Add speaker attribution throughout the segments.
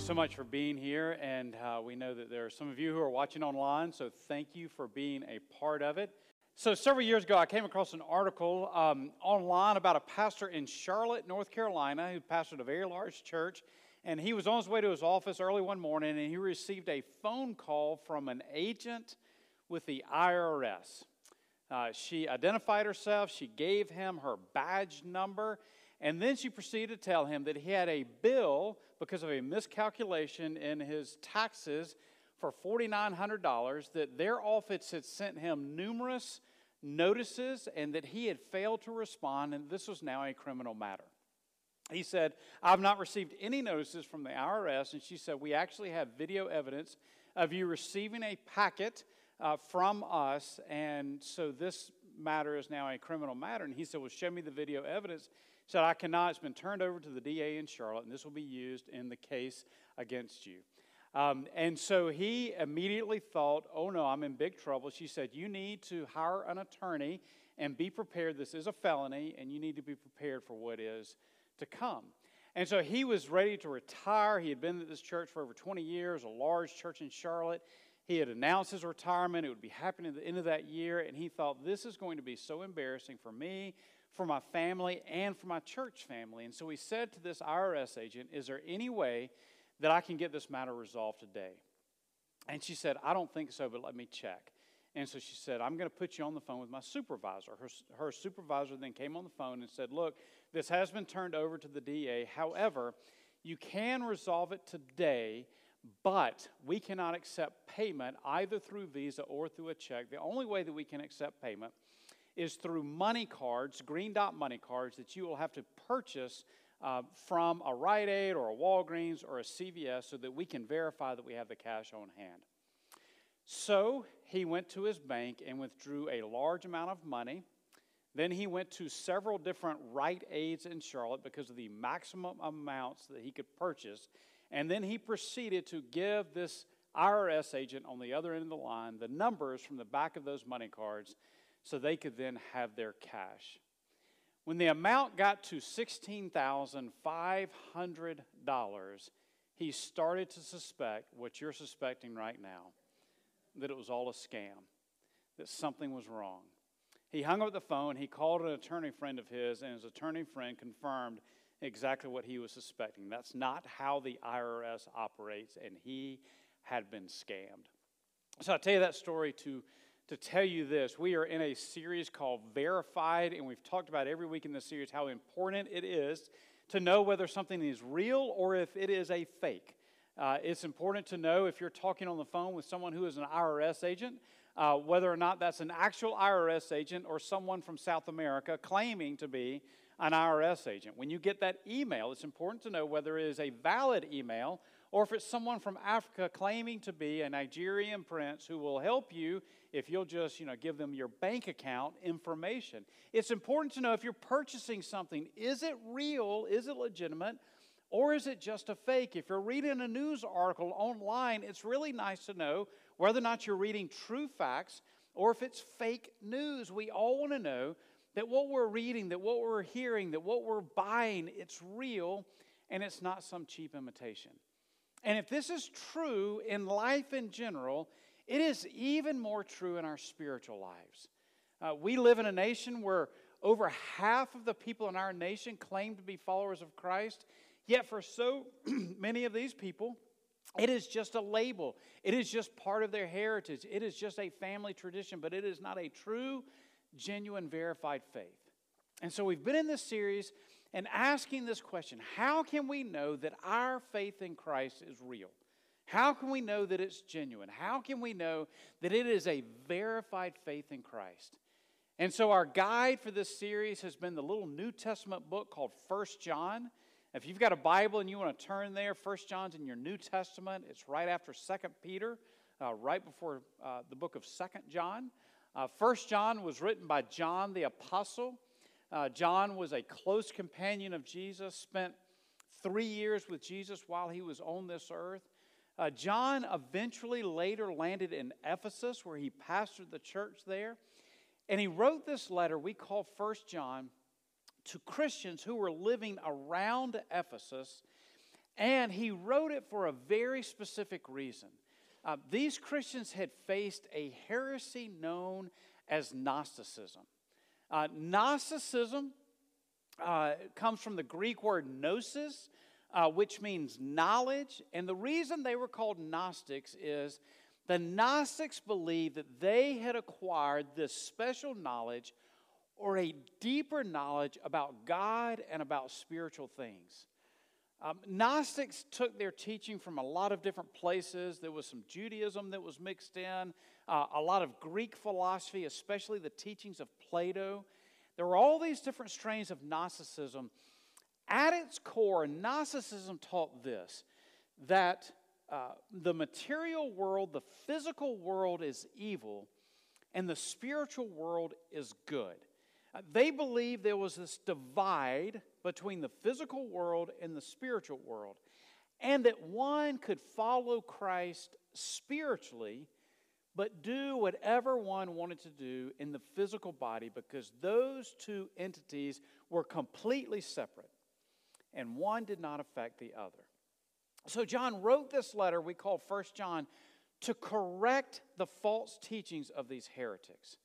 Speaker 1: you so much for being here. And uh, we know that there are some of you who are watching online, so thank you for being a part of it. So, several years ago, I came across an article um, online about a pastor in Charlotte, North Carolina, who pastored a very large church. And he was on his way to his office early one morning, and he received a phone call from an agent with the IRS. Uh, she identified herself, she gave him her badge number, and then she proceeded to tell him that he had a bill because of a miscalculation in his taxes for $4,900, that their office had sent him numerous notices and that he had failed to respond, and this was now a criminal matter. He said, I've not received any notices from the IRS. And she said, We actually have video evidence of you receiving a packet uh, from us. And so this matter is now a criminal matter. And he said, Well, show me the video evidence said, I cannot. It's been turned over to the DA in Charlotte, and this will be used in the case against you. Um, and so he immediately thought, oh no, I'm in big trouble. She said, You need to hire an attorney and be prepared. This is a felony, and you need to be prepared for what is to come. And so he was ready to retire. He had been at this church for over 20 years, a large church in Charlotte. He had announced his retirement. It would be happening at the end of that year. And he thought, This is going to be so embarrassing for me, for my family and for my church family. And so he said to this IRS agent, Is there any way that I can get this matter resolved today? And she said, I don't think so, but let me check. And so she said, I'm going to put you on the phone with my supervisor. Her, her supervisor then came on the phone and said, Look, this has been turned over to the DA. However, you can resolve it today, but we cannot accept payment either through Visa or through a check. The only way that we can accept payment is through money cards, green dot money cards, that you will have to purchase uh, from a Rite Aid or a Walgreens or a CVS so that we can verify that we have the cash on hand. So he went to his bank and withdrew a large amount of money. Then he went to several different Rite Aids in Charlotte because of the maximum amounts that he could purchase. And then he proceeded to give this IRS agent on the other end of the line the numbers from the back of those money cards so they could then have their cash. When the amount got to $16,500, he started to suspect what you're suspecting right now that it was all a scam, that something was wrong. He hung up the phone, he called an attorney friend of his, and his attorney friend confirmed exactly what he was suspecting. That's not how the IRS operates, and he had been scammed. So I tell you that story to to tell you this. We are in a series called Verified, and we've talked about every week in this series how important it is to know whether something is real or if it is a fake. Uh, it's important to know if you're talking on the phone with someone who is an IRS agent, uh, whether or not that's an actual IRS agent or someone from South America claiming to be an IRS agent. When you get that email, it's important to know whether it is a valid email or if it's someone from Africa claiming to be a Nigerian prince who will help you if you'll just, you know, give them your bank account information. It's important to know if you're purchasing something, is it real? Is it legitimate? Or is it just a fake? If you're reading a news article online, it's really nice to know whether or not you're reading true facts or if it's fake news. We all want to know that what we're reading, that what we're hearing, that what we're buying, it's real and it's not some cheap imitation. And if this is true in life in general, it is even more true in our spiritual lives. Uh, we live in a nation where over half of the people in our nation claim to be followers of Christ, yet for so many of these people, it is just a label. It is just part of their heritage. It is just a family tradition, but it is not a true, genuine, verified faith. And so we've been in this series and asking this question How can we know that our faith in Christ is real? How can we know that it's genuine? How can we know that it is a verified faith in Christ? And so, our guide for this series has been the little New Testament book called First John. If you've got a Bible and you want to turn there, First John's in your New Testament. It's right after Second Peter, uh, right before uh, the book of Second John. Uh, First John was written by John the Apostle. Uh, John was a close companion of Jesus, spent three years with Jesus while he was on this earth. Uh, John eventually later landed in Ephesus, where he pastored the church there. And he wrote this letter we call First John to Christians who were living around Ephesus. And he wrote it for a very specific reason. Uh, these Christians had faced a heresy known as Gnosticism. Uh, Gnosticism uh, comes from the Greek word gnosis, uh, which means knowledge. And the reason they were called Gnostics is the Gnostics believed that they had acquired this special knowledge or a deeper knowledge about God and about spiritual things. Um, Gnostics took their teaching from a lot of different places. There was some Judaism that was mixed in, uh, a lot of Greek philosophy, especially the teachings of Plato. There were all these different strains of Gnosticism. At its core, Gnosticism taught this that uh, the material world, the physical world is evil, and the spiritual world is good. Uh, they believed there was this divide between the physical world and the spiritual world, and that one could follow Christ spiritually, but do whatever one wanted to do in the physical body because those two entities were completely separate, and one did not affect the other. So, John wrote this letter we call First John to correct the false teachings of these heretics.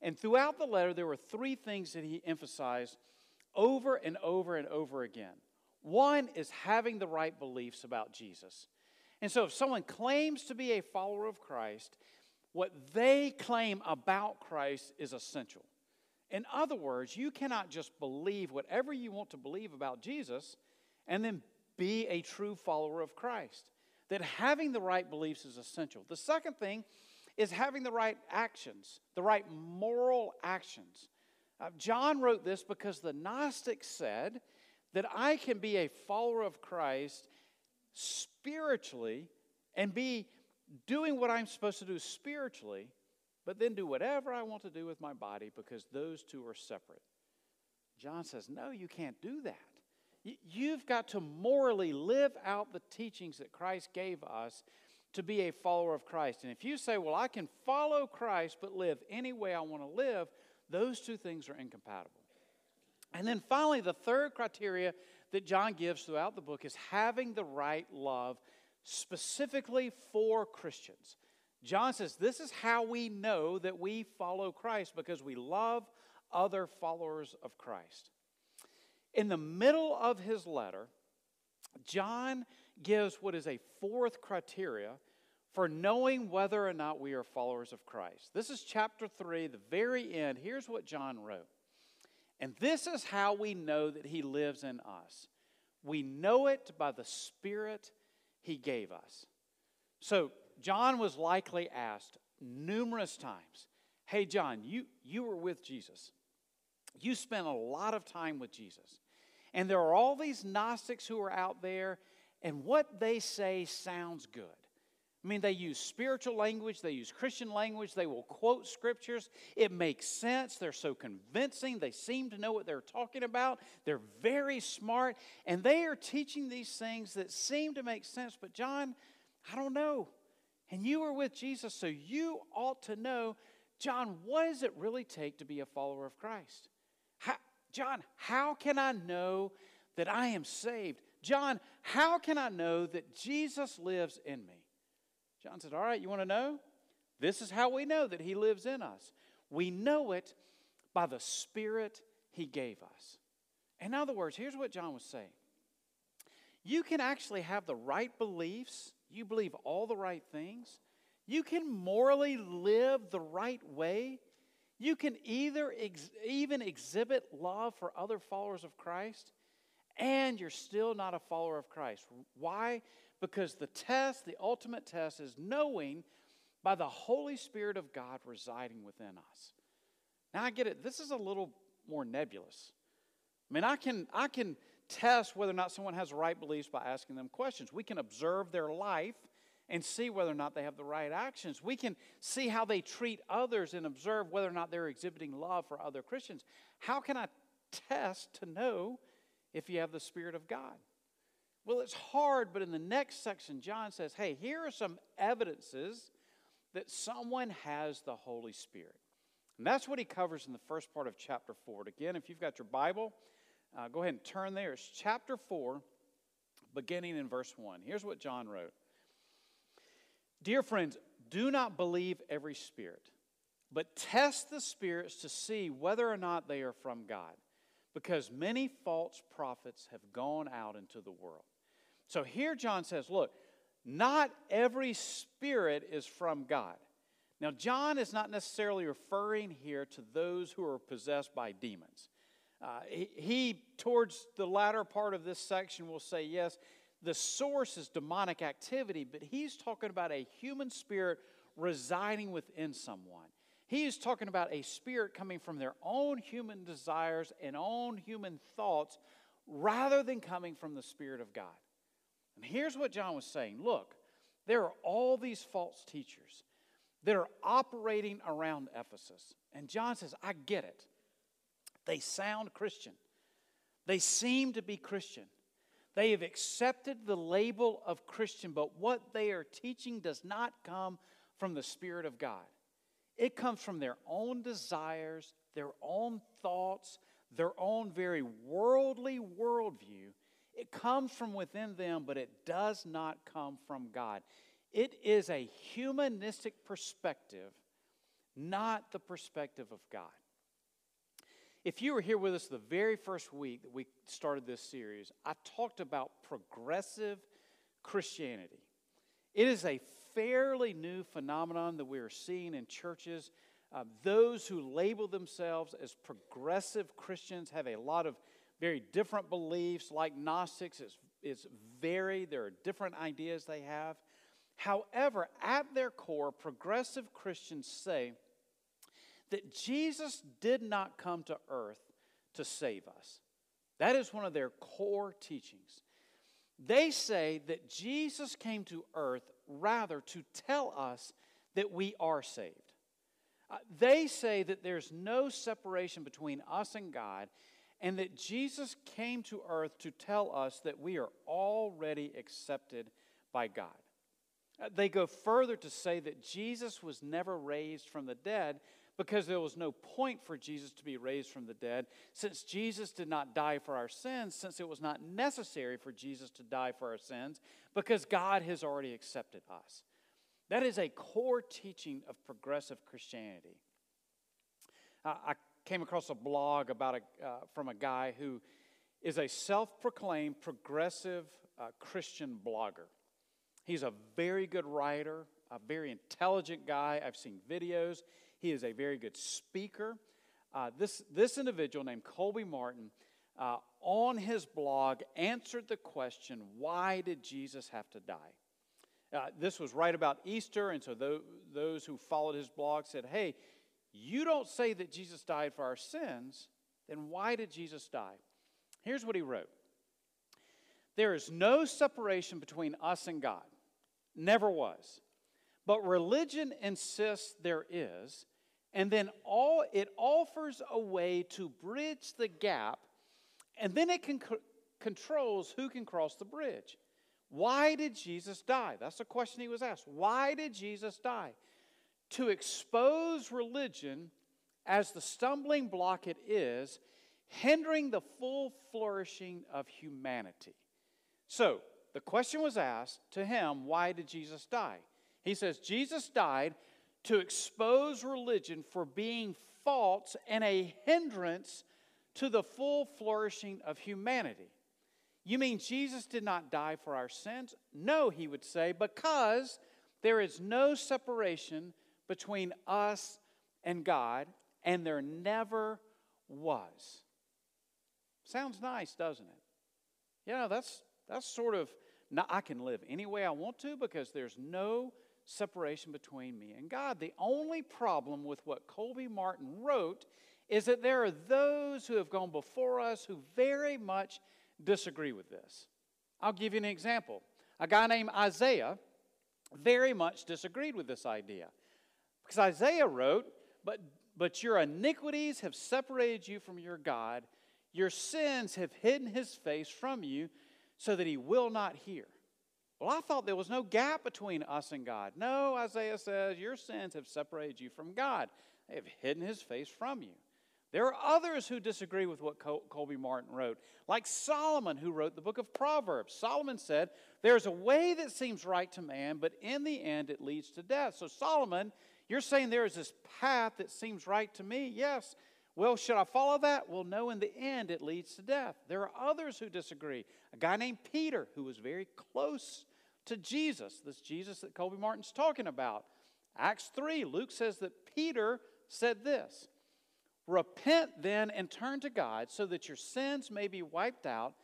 Speaker 1: And throughout the letter, there were three things that he emphasized over and over and over again. One is having the right beliefs about Jesus. And so, if someone claims to be a follower of Christ, what they claim about Christ is essential. In other words, you cannot just believe whatever you want to believe about Jesus and then be a true follower of Christ. That having the right beliefs is essential. The second thing is having the right actions, the right moral actions. Uh, John wrote this because the Gnostics said that I can be a follower of Christ spiritually and be doing what I'm supposed to do spiritually, but then do whatever I want to do with my body because those two are separate. John says, No, you can't do that. You've got to morally live out the teachings that Christ gave us to be a follower of Christ. And if you say, well, I can follow Christ but live any way I want to live, those two things are incompatible. And then finally, the third criteria that John gives throughout the book is having the right love specifically for Christians. John says this is how we know that we follow Christ because we love other followers of Christ. In the middle of his letter, John gives what is a fourth criteria for knowing whether or not we are followers of Christ. This is chapter 3, the very end. Here's what John wrote. And this is how we know that he lives in us. We know it by the Spirit he gave us. So, John was likely asked numerous times, Hey, John, you, you were with Jesus. You spent a lot of time with Jesus. And there are all these Gnostics who are out there, and what they say sounds good. I mean, they use spiritual language, they use Christian language, they will quote scriptures. It makes sense. They're so convincing. They seem to know what they're talking about. They're very smart, and they are teaching these things that seem to make sense. But, John, I don't know. And you were with Jesus, so you ought to know, John, what does it really take to be a follower of Christ? How, John, how can I know that I am saved? John, how can I know that Jesus lives in me? John said, All right, you want to know? This is how we know that He lives in us. We know it by the Spirit He gave us. In other words, here's what John was saying you can actually have the right beliefs, you believe all the right things, you can morally live the right way. You can either ex- even exhibit love for other followers of Christ, and you're still not a follower of Christ. Why? Because the test, the ultimate test, is knowing by the Holy Spirit of God residing within us. Now I get it, this is a little more nebulous. I mean, I can, I can test whether or not someone has right beliefs by asking them questions. We can observe their life and see whether or not they have the right actions. We can see how they treat others and observe whether or not they're exhibiting love for other Christians. How can I test to know if you have the Spirit of God? Well, it's hard, but in the next section, John says, hey, here are some evidences that someone has the Holy Spirit. And that's what he covers in the first part of chapter 4. Again, if you've got your Bible, uh, go ahead and turn there. It's chapter 4, beginning in verse 1. Here's what John wrote Dear friends, do not believe every spirit, but test the spirits to see whether or not they are from God, because many false prophets have gone out into the world. So here John says, Look, not every spirit is from God. Now, John is not necessarily referring here to those who are possessed by demons. Uh, he, he, towards the latter part of this section, will say, yes, the source is demonic activity, but he's talking about a human spirit residing within someone. He is talking about a spirit coming from their own human desires and own human thoughts rather than coming from the Spirit of God. And here's what John was saying look, there are all these false teachers that are operating around Ephesus. And John says, I get it. They sound Christian, they seem to be Christian. They have accepted the label of Christian, but what they are teaching does not come from the Spirit of God. It comes from their own desires, their own thoughts, their own very worldly worldview. It comes from within them, but it does not come from God. It is a humanistic perspective, not the perspective of God. If you were here with us the very first week that we started this series, I talked about progressive Christianity. It is a fairly new phenomenon that we are seeing in churches. Uh, those who label themselves as progressive Christians have a lot of very different beliefs, like Gnostics. It's, it's varied, there are different ideas they have. However, at their core, progressive Christians say that Jesus did not come to earth to save us. That is one of their core teachings. They say that Jesus came to earth rather to tell us that we are saved. Uh, they say that there's no separation between us and God, and that Jesus came to earth to tell us that we are already accepted by God. Uh, they go further to say that Jesus was never raised from the dead because there was no point for Jesus to be raised from the dead, since Jesus did not die for our sins, since it was not necessary for Jesus to die for our sins, because God has already accepted us. That is a core teaching of progressive Christianity. Uh, I came across a blog about a, uh, from a guy who is a self proclaimed progressive uh, Christian blogger. He's a very good writer, a very intelligent guy. I've seen videos. He is a very good speaker. Uh, this, this individual named Colby Martin, uh, on his blog, answered the question why did Jesus have to die? Uh, this was right about Easter, and so th- those who followed his blog said, Hey, you don't say that Jesus died for our sins, then why did Jesus die? Here's what he wrote There is no separation between us and God. Never was. But religion insists there is, and then all it offers a way to bridge the gap, and then it controls who can cross the bridge. Why did Jesus die? That's the question he was asked. Why did Jesus die? To expose religion as the stumbling block it is, hindering the full flourishing of humanity. So, the question was asked to him, why did Jesus die? He says, Jesus died to expose religion for being false and a hindrance to the full flourishing of humanity. You mean Jesus did not die for our sins? No, he would say, because there is no separation between us and God, and there never was. Sounds nice, doesn't it? Yeah, that's that's sort of, I can live any way I want to because there's no separation between me and God. The only problem with what Colby Martin wrote is that there are those who have gone before us who very much disagree with this. I'll give you an example. A guy named Isaiah very much disagreed with this idea. Because Isaiah wrote, But, but your iniquities have separated you from your God, your sins have hidden his face from you so that he will not hear. Well, I thought there was no gap between us and God. No, Isaiah says, Your sins have separated you from God, they have hidden his face from you. There are others who disagree with what Col- Colby Martin wrote, like Solomon, who wrote the book of Proverbs. Solomon said, There's a way that seems right to man, but in the end it leads to death. So, Solomon, you're saying there is this path that seems right to me? Yes. Well, should I follow that? Well, no, in the end it leads to death. There are others who disagree. A guy named Peter, who was very close to Jesus, this Jesus that Colby Martin's talking about. Acts 3, Luke says that Peter said this. Repent then and turn to God so that your sins may be wiped out,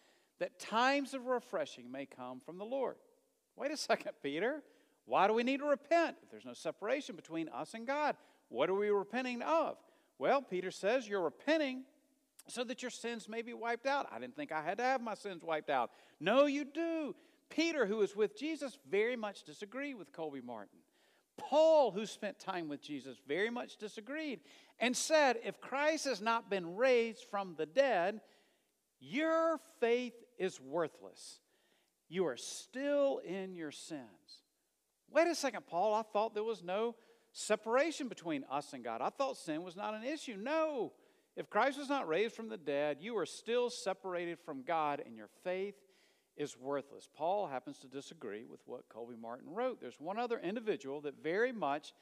Speaker 1: that times of refreshing may come from the Lord. Wait a second, Peter. Why do we need to repent if there's no separation between us and God? What are we repenting of? Well, Peter says you're repenting so that your sins may be wiped out. I didn't think I had to have my sins wiped out. No, you do. Peter, who was with Jesus, very much disagreed with Colby Martin. Paul, who spent time with Jesus, very much disagreed and said, If Christ has not been raised from the dead, your faith is worthless. You are still in your sins. Wait a second, Paul. I thought there was no separation between us and God. I thought sin was not an issue. No. If Christ was not raised from the dead, you are still separated from God, and your faith is worthless. Paul happens to disagree with what Colby Martin wrote. There's one other individual that very much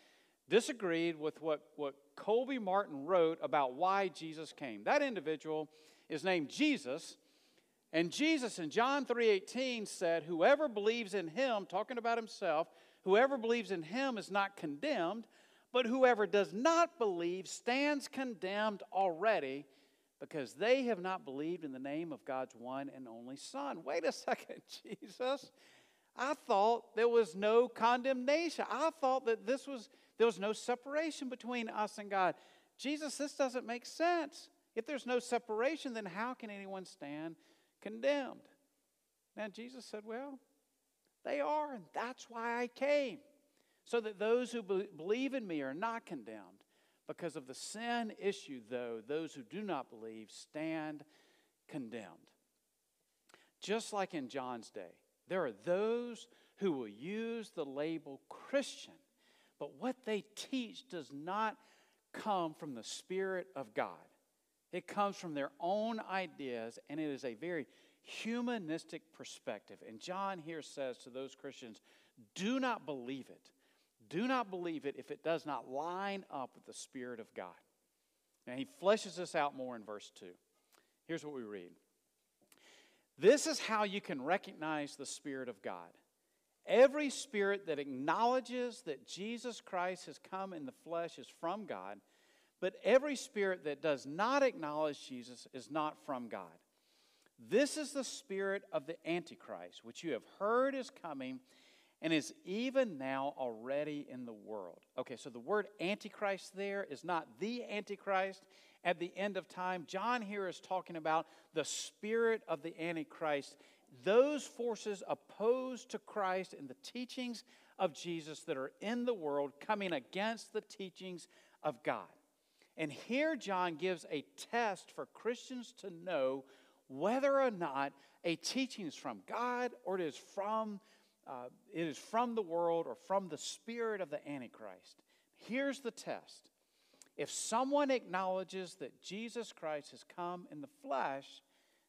Speaker 1: disagreed with what, what Colby Martin wrote about why Jesus came. That individual is named Jesus. And Jesus in John 3:18 said, "Whoever believes in him, talking about himself, whoever believes in him is not condemned, but whoever does not believe stands condemned already because they have not believed in the name of God's one and only Son. Wait a second, Jesus. I thought there was no condemnation. I thought that this was there was no separation between us and God. Jesus, this doesn't make sense. If there's no separation, then how can anyone stand condemned? Now Jesus said, Well, they are, and that's why I came. So that those who believe in me are not condemned. Because of the sin issue, though, those who do not believe stand condemned. Just like in John's day, there are those who will use the label Christian, but what they teach does not come from the Spirit of God. It comes from their own ideas, and it is a very humanistic perspective. And John here says to those Christians, do not believe it. Do not believe it if it does not line up with the Spirit of God. And he fleshes this out more in verse 2. Here's what we read This is how you can recognize the Spirit of God. Every spirit that acknowledges that Jesus Christ has come in the flesh is from God, but every spirit that does not acknowledge Jesus is not from God. This is the spirit of the Antichrist, which you have heard is coming and is even now already in the world. Okay, so the word Antichrist there is not the Antichrist at the end of time. John here is talking about the spirit of the Antichrist, those forces opposed to Christ and the teachings of Jesus that are in the world coming against the teachings of God. And here John gives a test for Christians to know whether or not a teaching is from God or it is from, uh, it is from the world or from the spirit of the Antichrist. Here's the test. If someone acknowledges that Jesus Christ has come in the flesh,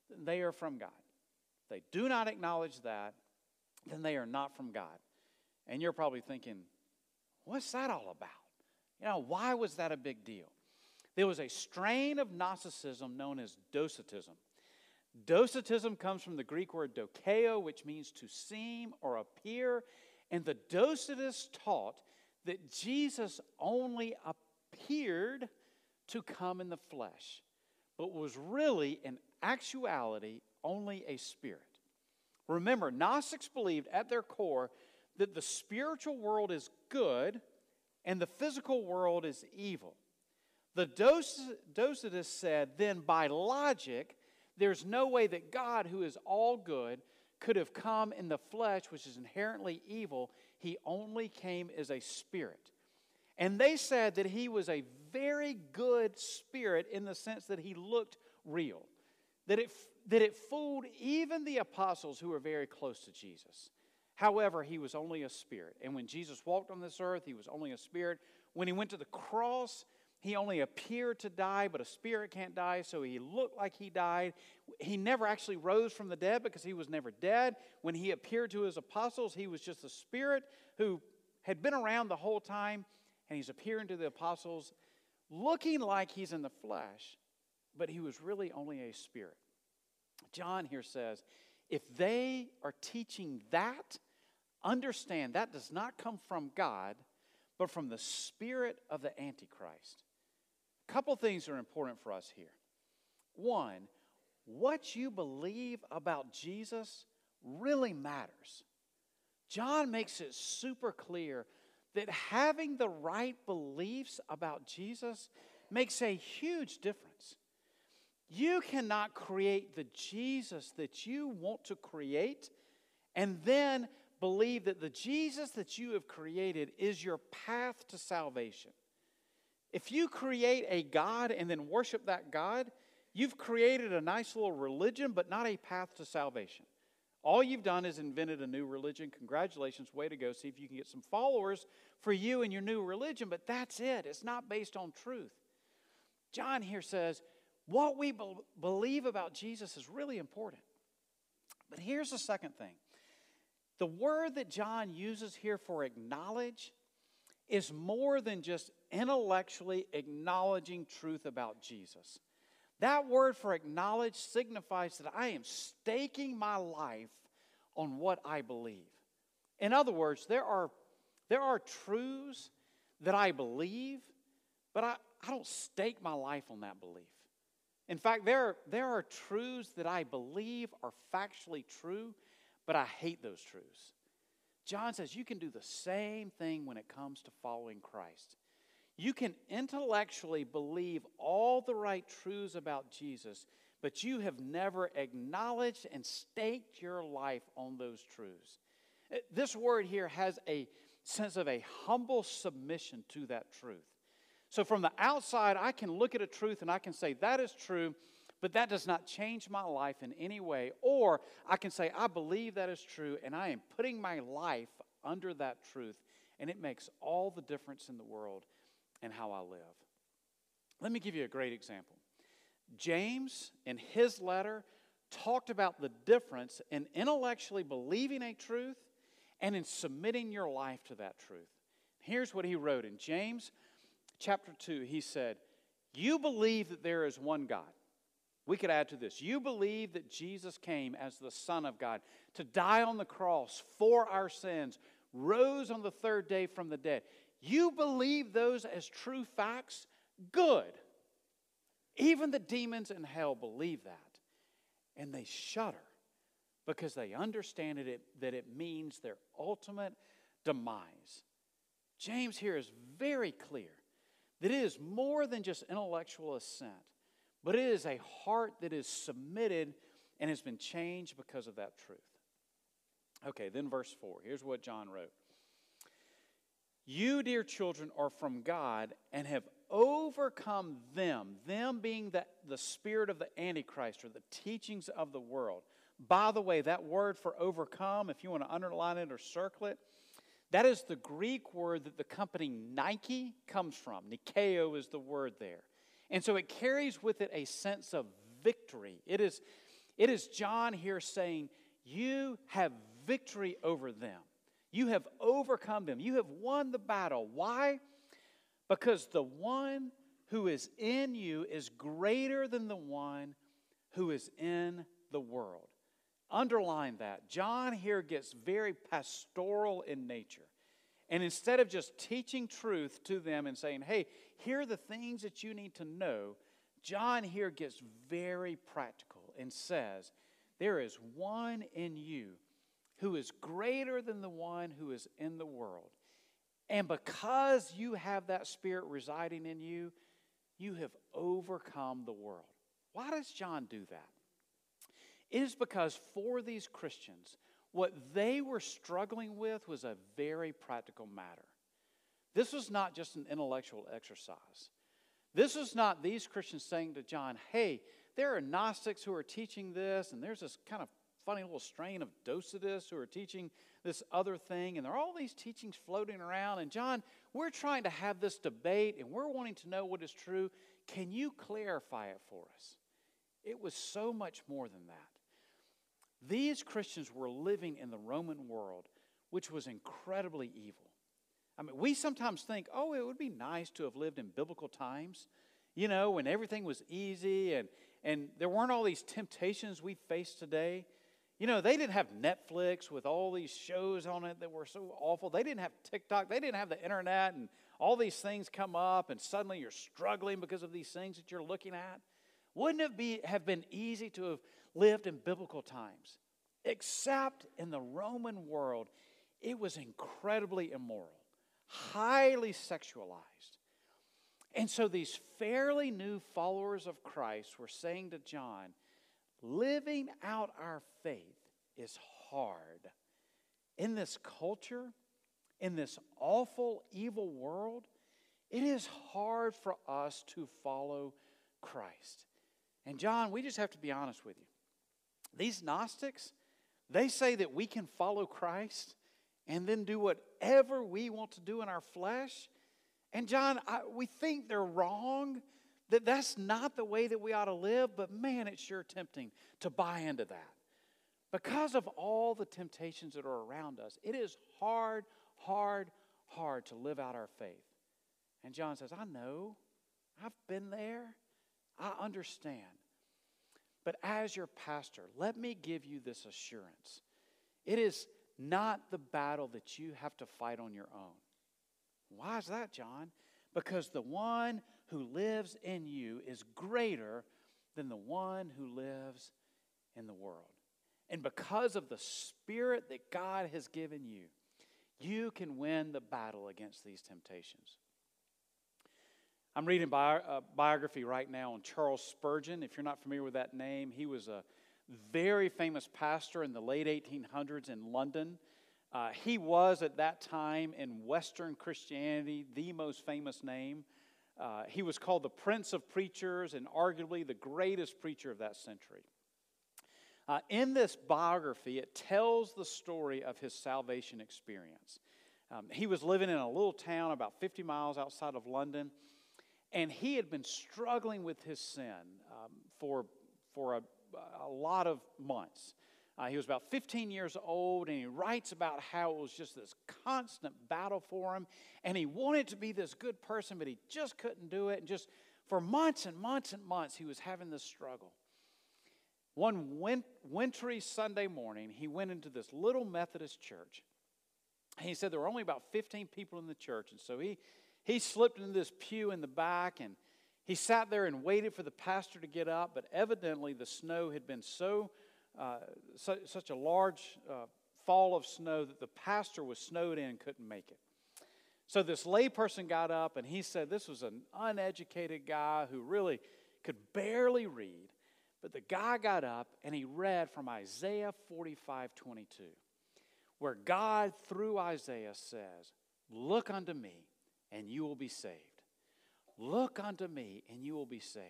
Speaker 1: then they are from God. If they do not acknowledge that, then they are not from God. And you're probably thinking, what's that all about? You know, why was that a big deal? There was a strain of Gnosticism known as Docetism. Docetism comes from the Greek word dokeo, which means to seem or appear. And the Docetists taught that Jesus only appeared to come in the flesh, but was really, in actuality, only a spirit. Remember, Gnostics believed at their core that the spiritual world is good and the physical world is evil. The Docetists said, then by logic, there's no way that God, who is all good, could have come in the flesh, which is inherently evil. He only came as a spirit. And they said that he was a very good spirit in the sense that he looked real, that it, that it fooled even the apostles who were very close to Jesus. However, he was only a spirit. And when Jesus walked on this earth, he was only a spirit. When he went to the cross, He only appeared to die, but a spirit can't die, so he looked like he died. He never actually rose from the dead because he was never dead. When he appeared to his apostles, he was just a spirit who had been around the whole time, and he's appearing to the apostles looking like he's in the flesh, but he was really only a spirit. John here says, if they are teaching that, understand that does not come from God, but from the spirit of the Antichrist. A couple things are important for us here. One, what you believe about Jesus really matters. John makes it super clear that having the right beliefs about Jesus makes a huge difference. You cannot create the Jesus that you want to create and then believe that the Jesus that you have created is your path to salvation. If you create a God and then worship that God, you've created a nice little religion, but not a path to salvation. All you've done is invented a new religion. Congratulations, way to go. See if you can get some followers for you and your new religion, but that's it. It's not based on truth. John here says what we be- believe about Jesus is really important. But here's the second thing the word that John uses here for acknowledge is more than just intellectually acknowledging truth about Jesus. That word for acknowledge signifies that I am staking my life on what I believe. In other words, there are, there are truths that I believe, but I, I don't stake my life on that belief. In fact, there, there are truths that I believe are factually true, but I hate those truths. John says you can do the same thing when it comes to following Christ. You can intellectually believe all the right truths about Jesus, but you have never acknowledged and staked your life on those truths. Uh, this word here has a sense of a humble submission to that truth. So, from the outside, I can look at a truth and I can say, that is true, but that does not change my life in any way. Or I can say, I believe that is true, and I am putting my life under that truth, and it makes all the difference in the world and how I live. Let me give you a great example. James, in his letter, talked about the difference in intellectually believing a truth and in submitting your life to that truth. Here's what he wrote in James chapter 2. He said, You believe that there is one God. We could add to this. You believe that Jesus came as the Son of God to die on the cross for our sins, rose on the third day from the dead. You believe those as true facts? Good. Even the demons in hell believe that. And they shudder because they understand it, that it means their ultimate demise. James here is very clear that it is more than just intellectual assent, but it is a heart that is submitted and has been changed because of that truth. Okay, then verse 4. Here's what John wrote you, dear children, are from God and have overcome them, them being the, the spirit of the Antichrist or the teachings of the world. By the way, that word for overcome, if you want to underline it or circle it, that is the Greek word that the company Nike comes from. Nikeo is the word there. And so it carries with it a sense of victory. It is, it is John here saying, You have victory over them. You have overcome them. You have won the battle. Why? Because the one who is in you is greater than the one who is in the world. Underline that. John here gets very pastoral in nature. And instead of just teaching truth to them and saying, hey, here are the things that you need to know, John here gets very practical and says, there is one in you who is greater than the one who is in the world. And because you have that spirit residing in you, you have overcome the world. Why does John do that? It is because for these Christians, what they were struggling with was a very practical matter. This was not just an intellectual exercise. This was not these Christians saying to John, hey, there are Gnostics who are teaching this, and there's this kind of funny little strain of Docetists who are teaching this other thing, and there are all these teachings floating around. And John, we're trying to have this debate, and we're wanting to know what is true. Can you clarify it for us? It was so much more than that. These Christians were living in the Roman world, which was incredibly evil. I mean, we sometimes think, oh, it would be nice to have lived in biblical times, you know, when everything was easy and, and there weren't all these temptations we face today. You know, they didn't have Netflix with all these shows on it that were so awful. They didn't have TikTok. They didn't have the internet and all these things come up and suddenly you're struggling because of these things that you're looking at. Wouldn't it be, have been easy to have lived in biblical times? Except in the Roman world, it was incredibly immoral, highly sexualized. And so these fairly new followers of Christ were saying to John, living out our faith is hard. In this culture, in this awful, evil world, it is hard for us to follow Christ. And John, we just have to be honest with you. These Gnostics, they say that we can follow Christ and then do whatever we want to do in our flesh. And John, I, we think they're wrong, that that's not the way that we ought to live, but man, it's sure tempting to buy into that. Because of all the temptations that are around us, it is hard, hard, hard to live out our faith. And John says, I know. I've been there. I understand. But as your pastor, let me give you this assurance. It is not the battle that you have to fight on your own. Why is that, John? Because the one who lives in you is greater than the one who lives in the world. And because of the Spirit that God has given you, you can win the battle against these temptations. I'm reading a biography right now on Charles Spurgeon. If you're not familiar with that name, he was a very famous pastor in the late 1800s in London. Uh, he was at that time in Western Christianity the most famous name. Uh, he was called the Prince of Preachers and arguably the greatest preacher of that century. Uh, in this biography, it tells the story of his salvation experience. Um, he was living in a little town about 50 miles outside of London, and he had been struggling with his sin um, for, for a, a lot of months. Uh, he was about 15 years old, and he writes about how it was just this constant battle for him. And he wanted to be this good person, but he just couldn't do it. And just for months and months and months, he was having this struggle. One win- wintry Sunday morning, he went into this little Methodist church. He said there were only about 15 people in the church. And so he, he slipped into this pew in the back and he sat there and waited for the pastor to get up. But evidently, the snow had been so uh, su- such a large uh, fall of snow that the pastor was snowed in and couldn't make it. So this layperson got up and he said this was an uneducated guy who really could barely read. But the guy got up and he read from Isaiah 45 22, where God, through Isaiah, says, Look unto me and you will be saved. Look unto me and you will be saved.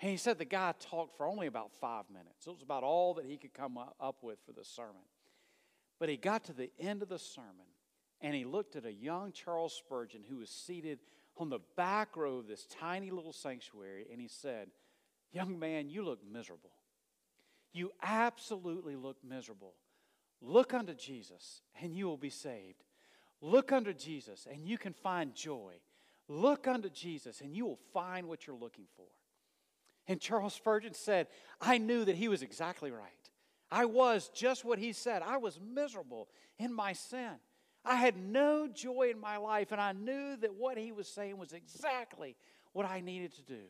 Speaker 1: And he said the guy talked for only about five minutes. It was about all that he could come up with for the sermon. But he got to the end of the sermon and he looked at a young Charles Spurgeon who was seated on the back row of this tiny little sanctuary and he said, Young man, you look miserable. You absolutely look miserable. Look unto Jesus and you will be saved. Look unto Jesus and you can find joy. Look unto Jesus and you will find what you're looking for. And Charles Spurgeon said, I knew that he was exactly right. I was just what he said. I was miserable in my sin. I had no joy in my life, and I knew that what he was saying was exactly what I needed to do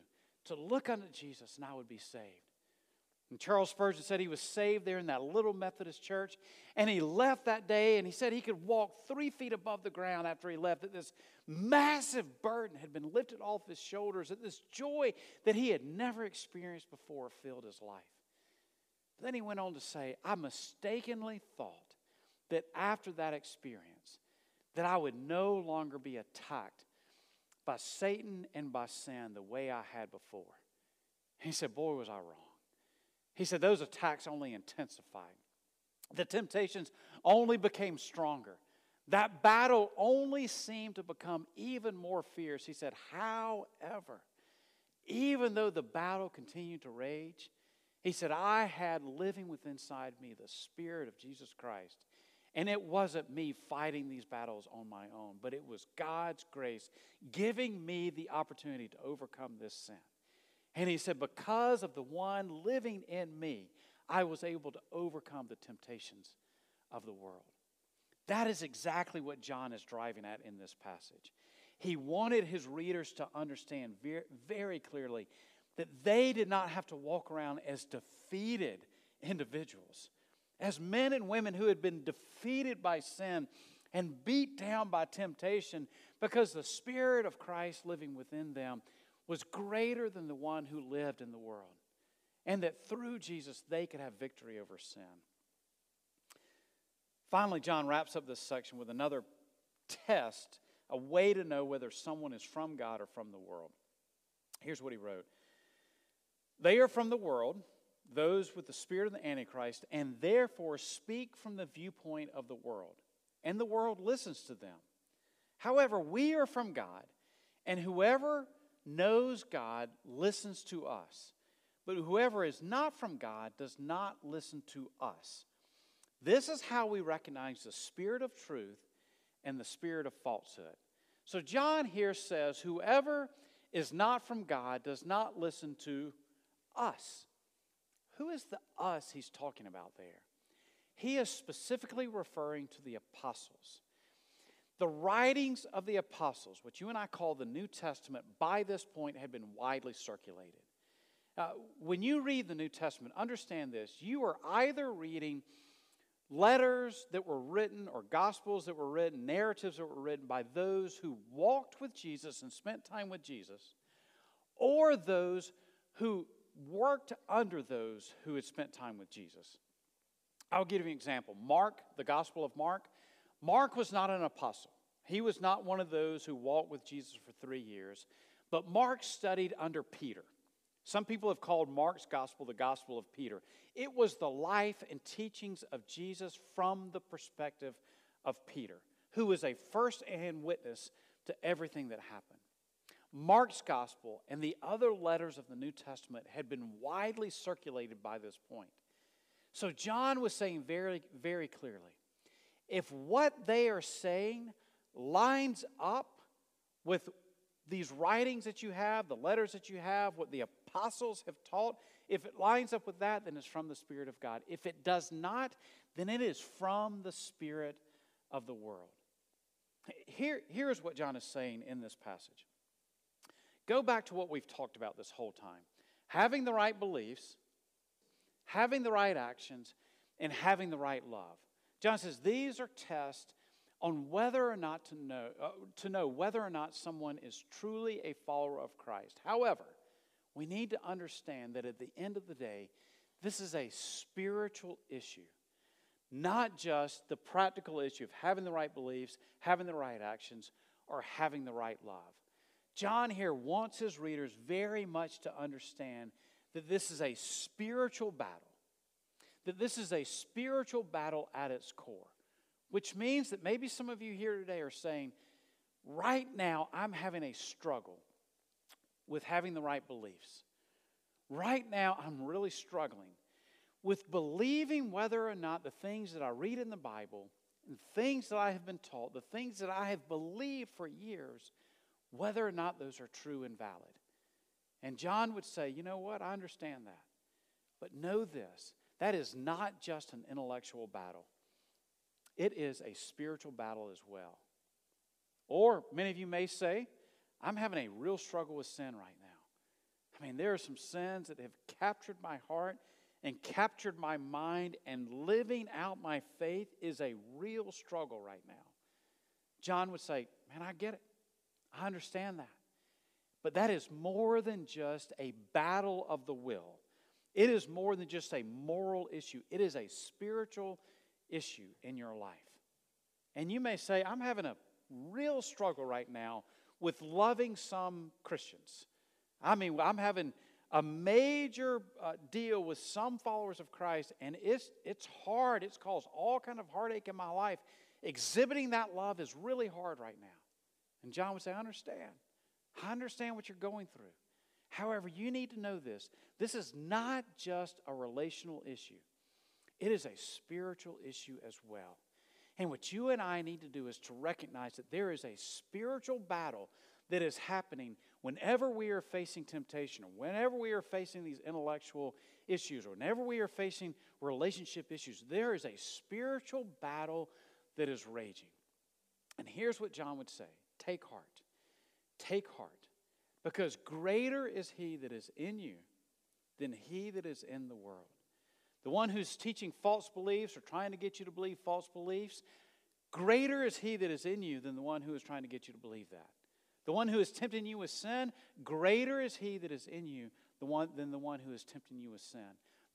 Speaker 1: to look unto Jesus, and I would be saved. And Charles Spurgeon said he was saved there in that little Methodist church. And he left that day and he said he could walk three feet above the ground after he left, that this massive burden had been lifted off his shoulders, that this joy that he had never experienced before filled his life. But then he went on to say, I mistakenly thought that after that experience, that I would no longer be attacked by Satan and by sin the way I had before. He said, Boy, was I wrong. He said those attacks only intensified. The temptations only became stronger. That battle only seemed to become even more fierce. He said, However, even though the battle continued to rage, he said, I had living within inside me the Spirit of Jesus Christ. And it wasn't me fighting these battles on my own, but it was God's grace giving me the opportunity to overcome this sin. And he said, Because of the one living in me, I was able to overcome the temptations of the world. That is exactly what John is driving at in this passage. He wanted his readers to understand very, clearly that they did not have to walk around as defeated individuals, as men and women who had been defeated by sin and beat down by temptation because the Spirit of Christ living within them was greater than the one who lived in the world, and that through Jesus they could have victory over sin. Finally, John wraps up this section with another test, a way to know whether someone is from God or from the world. Here's what he wrote They are from the world, those with the spirit of the Antichrist, and therefore speak from the viewpoint of the world, and the world listens to them. However, we are from God, and whoever knows God listens to us. But whoever is not from God does not listen to us. This is how we recognize the spirit of truth and the spirit of falsehood. So, John here says, Whoever is not from God does not listen to us. Who is the us he's talking about there? He is specifically referring to the apostles. The writings of the apostles, which you and I call the New Testament, by this point had been widely circulated. Uh, when you read the New Testament, understand this you are either reading letters that were written, or gospels that were written, narratives that were written by those who walked with Jesus and spent time with Jesus, or those who worked under those who had spent time with Jesus. I'll give you an example. Mark, the Gospel of Mark, Mark was not an apostle. He was not one of those who walked with Jesus for three years, but Mark studied under Peter. Some people have called Mark's gospel the gospel of Peter. It was the life and teachings of Jesus from the perspective of Peter, who was a first hand witness to everything that happened. Mark's gospel and the other letters of the New Testament had been widely circulated by this point. So John was saying very, very clearly if what they are saying lines up with these writings that you have, the letters that you have, what the apostles have taught, if it lines up with that, then it's from the Spirit of God. If it does not, then it is from the Spirit of the world. Here, here's what John is saying in this passage. Go back to what we've talked about this whole time having the right beliefs, having the right actions, and having the right love. John says these are tests on whether or not to know, uh, to know whether or not someone is truly a follower of Christ. However, we need to understand that at the end of the day, this is a spiritual issue, not just the practical issue of having the right beliefs, having the right actions, or having the right love. John here wants his readers very much to understand that this is a spiritual battle, that this is a spiritual battle at its core, which means that maybe some of you here today are saying, right now I'm having a struggle with having the right beliefs. Right now, I'm really struggling with believing whether or not the things that I read in the Bible, the things that I have been taught, the things that I have believed for years, whether or not those are true and valid. And John would say, you know what? I understand that. But know this that is not just an intellectual battle, it is a spiritual battle as well. Or many of you may say, I'm having a real struggle with sin right now. I mean, there are some sins that have captured my heart and captured my mind, and living out my faith is a real struggle right now. John would say, Man, I get it. I understand that. But that is more than just a battle of the will. It is more than just a moral issue. It is a spiritual issue in your life. And you may say, I'm having a real struggle right now with loving some Christians. I mean, I'm having a major uh, deal with some followers of Christ, and it's, it's hard. It's caused all kind of heartache in my life. Exhibiting that love is really hard right now. And John would say, I understand. I understand what you're going through. However, you need to know this this is not just a relational issue, it is a spiritual issue as well. And what you and I need to do is to recognize that there is a spiritual battle that is happening whenever we are facing temptation, or whenever we are facing these intellectual issues, or whenever we are facing relationship issues. There is a spiritual battle that is raging. And here's what John would say Take heart. Take heart. Because greater is he that is in you than he that is in the world. The one who's teaching false beliefs or trying to get you to believe false beliefs, greater is he that is in you than the one who is trying to get you to believe that. The one who is tempting you with sin, greater is he that is in you than the one who is tempting you with sin.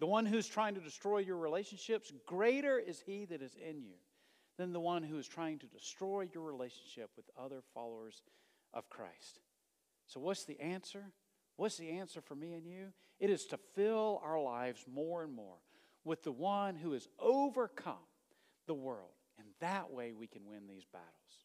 Speaker 1: The one who's trying to destroy your relationships, greater is he that is in you than the one who is trying to destroy your relationship with other followers of Christ. So, what's the answer? What's the answer for me and you? It is to fill our lives more and more with the one who has overcome the world. And that way we can win these battles.